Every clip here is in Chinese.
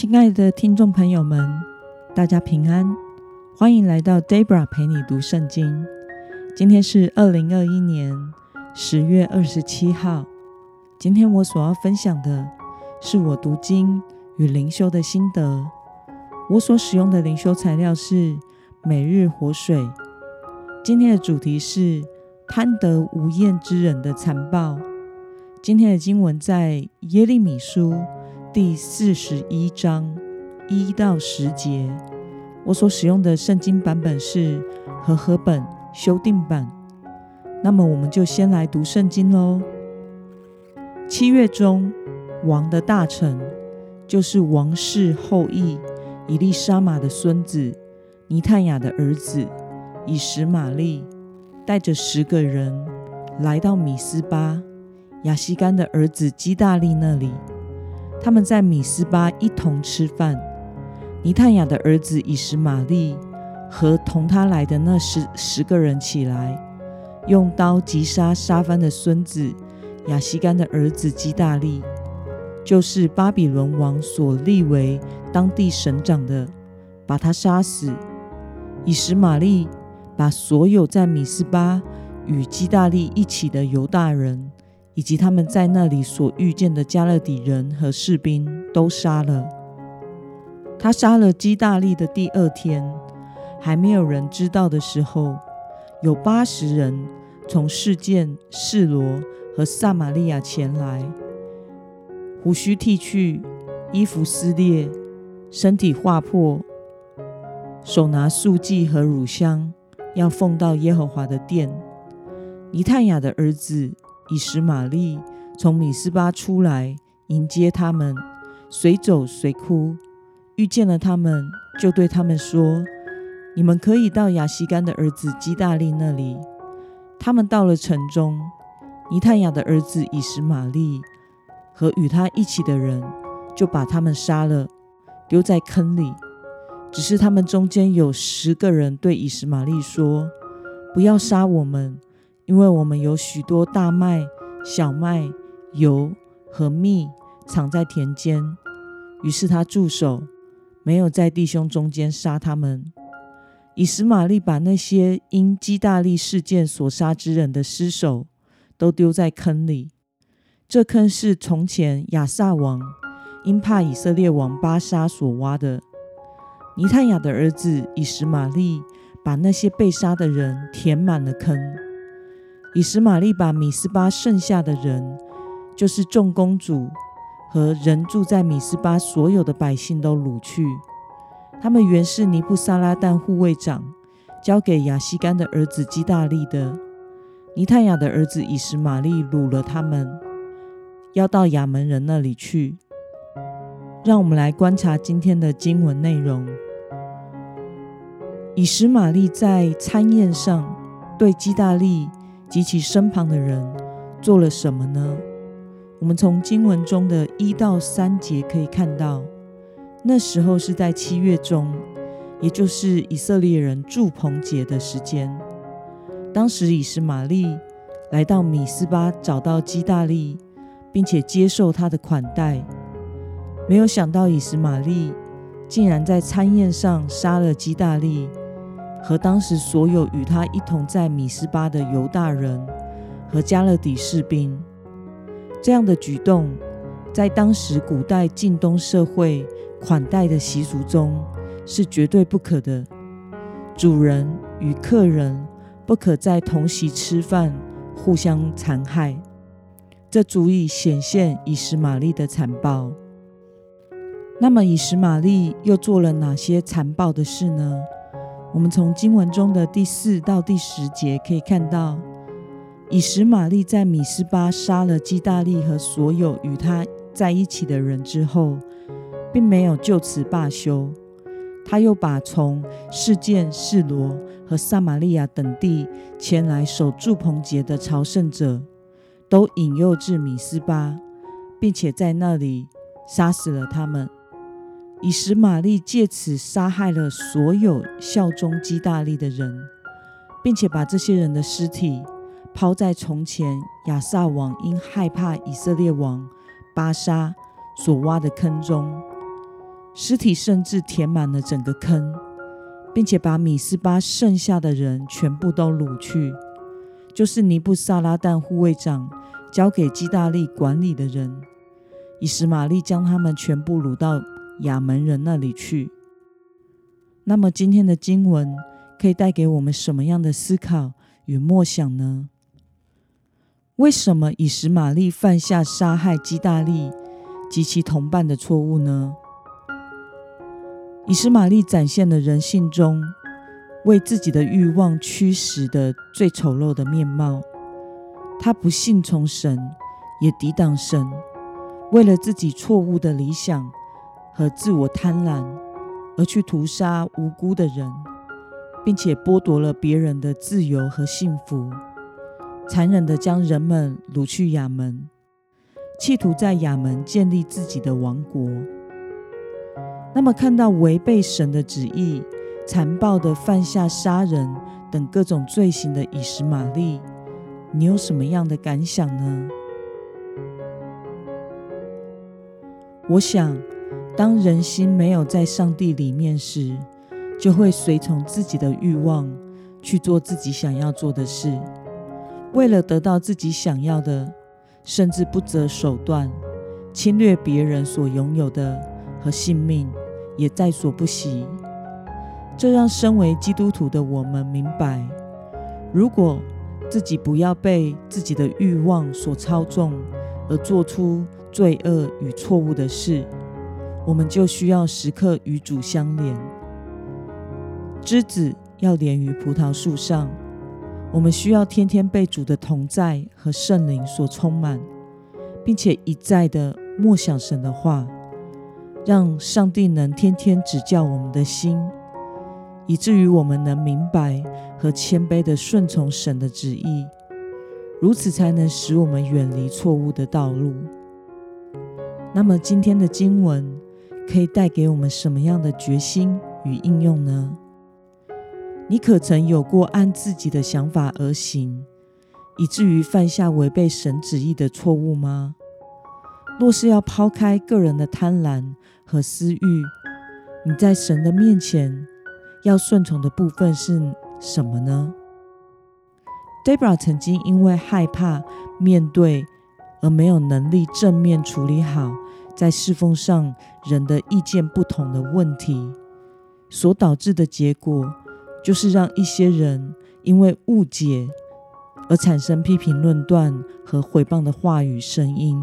亲爱的听众朋友们，大家平安，欢迎来到 Debra 陪你读圣经。今天是二零二一年十月二十七号。今天我所要分享的是我读经与灵修的心得。我所使用的灵修材料是每日活水。今天的主题是贪得无厌之人的残暴。今天的经文在耶利米书第四十一章一到十节。我所使用的圣经版本是和合本修订版。那么，我们就先来读圣经喽。七月中，王的大臣，就是王室后裔以利沙玛的孙子尼探雅的儿子以实玛利，带着十个人来到米斯巴亚西干的儿子基大利那里。他们在米斯巴一同吃饭。尼探雅的儿子以实玛利和同他来的那十十个人起来，用刀击杀沙番的孙子。亚希干的儿子基大利，就是巴比伦王所立为当地省长的，把他杀死。以实玛利把所有在米斯巴与基大利一起的犹大人，以及他们在那里所遇见的迦勒底人和士兵都杀了。他杀了基大利的第二天，还没有人知道的时候，有八十人从示剑、示罗。和撒玛利亚前来，胡须剃去，衣服撕裂，身体划破，手拿素祭和乳香，要奉到耶和华的殿。尼探雅的儿子以实玛利从米斯巴出来迎接他们，随走随哭，遇见了他们，就对他们说：“你们可以到亚希干的儿子基大利那里。”他们到了城中。尼探雅的儿子以实玛利和与他一起的人，就把他们杀了，丢在坑里。只是他们中间有十个人对以实玛利说：“不要杀我们，因为我们有许多大麦、小麦、油和蜜藏在田间。”于是他住手，没有在弟兄中间杀他们。以实玛利把那些因基大利事件所杀之人的尸首。都丢在坑里。这坑是从前亚萨王因怕以色列王巴沙所挖的。尼探雅的儿子以实玛利把那些被杀的人填满了坑。以实玛利把米斯巴剩下的人，就是众公主和人住在米斯巴所有的百姓都掳去。他们原是尼布撒拉旦护卫长交给亚希干的儿子基大利的。尼探雅的儿子以实玛利掳了他们，要到亚门人那里去。让我们来观察今天的经文内容。以实玛利在餐宴上对基大利及其身旁的人做了什么呢？我们从经文中的一到三节可以看到，那时候是在七月中，也就是以色列人住棚节的时间。当时以实玛利来到米斯巴，找到基大利，并且接受他的款待。没有想到以实玛利竟然在餐宴上杀了基大利和当时所有与他一同在米斯巴的犹大人和迦勒底士兵。这样的举动，在当时古代近东社会款待的习俗中是绝对不可的。主人与客人。不可在同席吃饭，互相残害，这足以显现以实玛利的残暴。那么，以实玛利又做了哪些残暴的事呢？我们从经文中的第四到第十节可以看到，以实玛利在米斯巴杀了基大利和所有与他在一起的人之后，并没有就此罢休。他又把从示剑、示罗和撒玛利亚等地前来守住棚节的朝圣者，都引诱至米斯巴，并且在那里杀死了他们。以实玛利借此杀害了所有效忠基大利的人，并且把这些人的尸体抛在从前亚萨王因害怕以色列王巴沙所挖的坑中。尸体甚至填满了整个坑，并且把米斯巴剩下的人全部都掳去，就是尼布撒拉旦护卫长交给基大利管理的人。以实玛利将他们全部掳到亚门人那里去。那么今天的经文可以带给我们什么样的思考与默想呢？为什么以实玛利犯下杀害基大利及其同伴的错误呢？以实玛利展现了人性中为自己的欲望驱使的最丑陋的面貌。他不信从神，也抵挡神。为了自己错误的理想和自我贪婪，而去屠杀无辜的人，并且剥夺了别人的自由和幸福，残忍地将人们掳去亚门，企图在亚门建立自己的王国。那么，看到违背神的旨意、残暴地犯下杀人等各种罪行的以实玛利，你有什么样的感想呢？我想，当人心没有在上帝里面时，就会随从自己的欲望去做自己想要做的事。为了得到自己想要的，甚至不择手段侵略别人所拥有的和性命，也在所不惜。这让身为基督徒的我们明白：如果自己不要被自己的欲望所操纵，而做出罪恶与错误的事，我们就需要时刻与主相连。枝子要连于葡萄树上，我们需要天天被主的同在和圣灵所充满，并且一再的默想神的话，让上帝能天天指教我们的心，以至于我们能明白和谦卑的顺从神的旨意，如此才能使我们远离错误的道路。那么今天的经文可以带给我们什么样的决心与应用呢？你可曾有过按自己的想法而行，以至于犯下违背神旨意的错误吗？若是要抛开个人的贪婪和私欲，你在神的面前要顺从的部分是什么呢？Debra 曾经因为害怕面对。而没有能力正面处理好在侍奉上人的意见不同的问题，所导致的结果，就是让一些人因为误解而产生批评论断和毁谤的话语声音，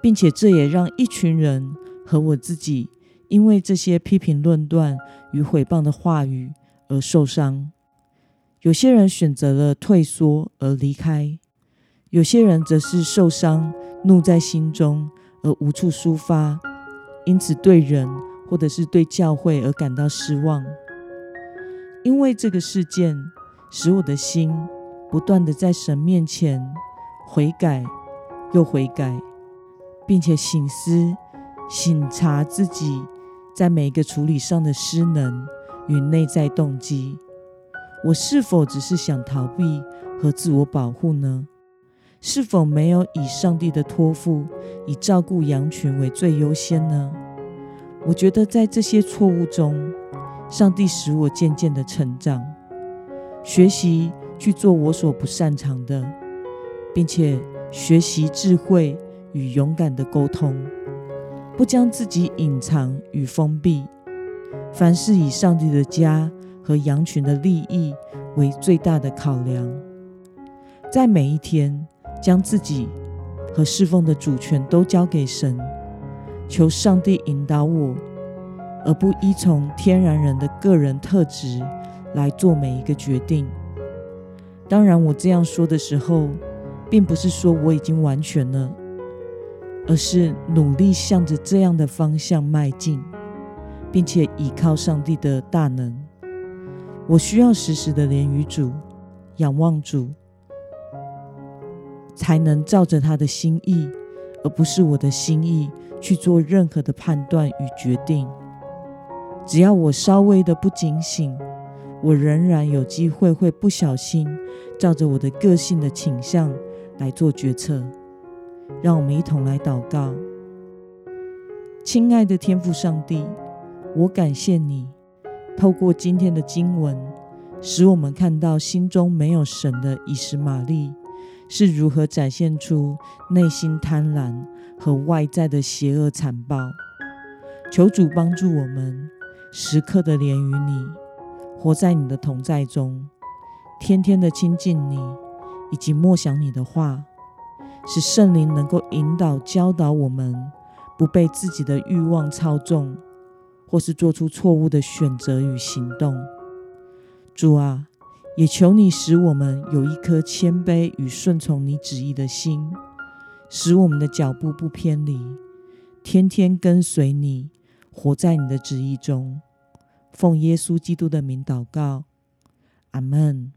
并且这也让一群人和我自己因为这些批评论断与毁谤的话语而受伤。有些人选择了退缩而离开。有些人则是受伤，怒在心中而无处抒发，因此对人或者是对教会而感到失望。因为这个事件，使我的心不断的在神面前悔改又悔改，并且醒思、醒察自己在每一个处理上的失能与内在动机。我是否只是想逃避和自我保护呢？是否没有以上帝的托付，以照顾羊群为最优先呢？我觉得在这些错误中，上帝使我渐渐的成长，学习去做我所不擅长的，并且学习智慧与勇敢的沟通，不将自己隐藏与封闭，凡事以上帝的家和羊群的利益为最大的考量，在每一天。将自己和侍奉的主权都交给神，求上帝引导我，而不依从天然人的个人特质来做每一个决定。当然，我这样说的时候，并不是说我已经完全了，而是努力向着这样的方向迈进，并且倚靠上帝的大能。我需要时时的连于主，仰望主。才能照着他的心意，而不是我的心意去做任何的判断与决定。只要我稍微的不警醒，我仍然有机会会不小心照着我的个性的倾向来做决策。让我们一同来祷告，亲爱的天父上帝，我感谢你，透过今天的经文，使我们看到心中没有神的以实玛利是如何展现出内心贪婪和外在的邪恶残暴。求主帮助我们，时刻的连于你，活在你的同在中，天天的亲近你，以及默想你的话，使圣灵能够引导教导我们，不被自己的欲望操纵。或是做出错误的选择与行动，主啊，也求你使我们有一颗谦卑与顺从你旨意的心，使我们的脚步不偏离，天天跟随你，活在你的旨意中。奉耶稣基督的名祷告，阿门。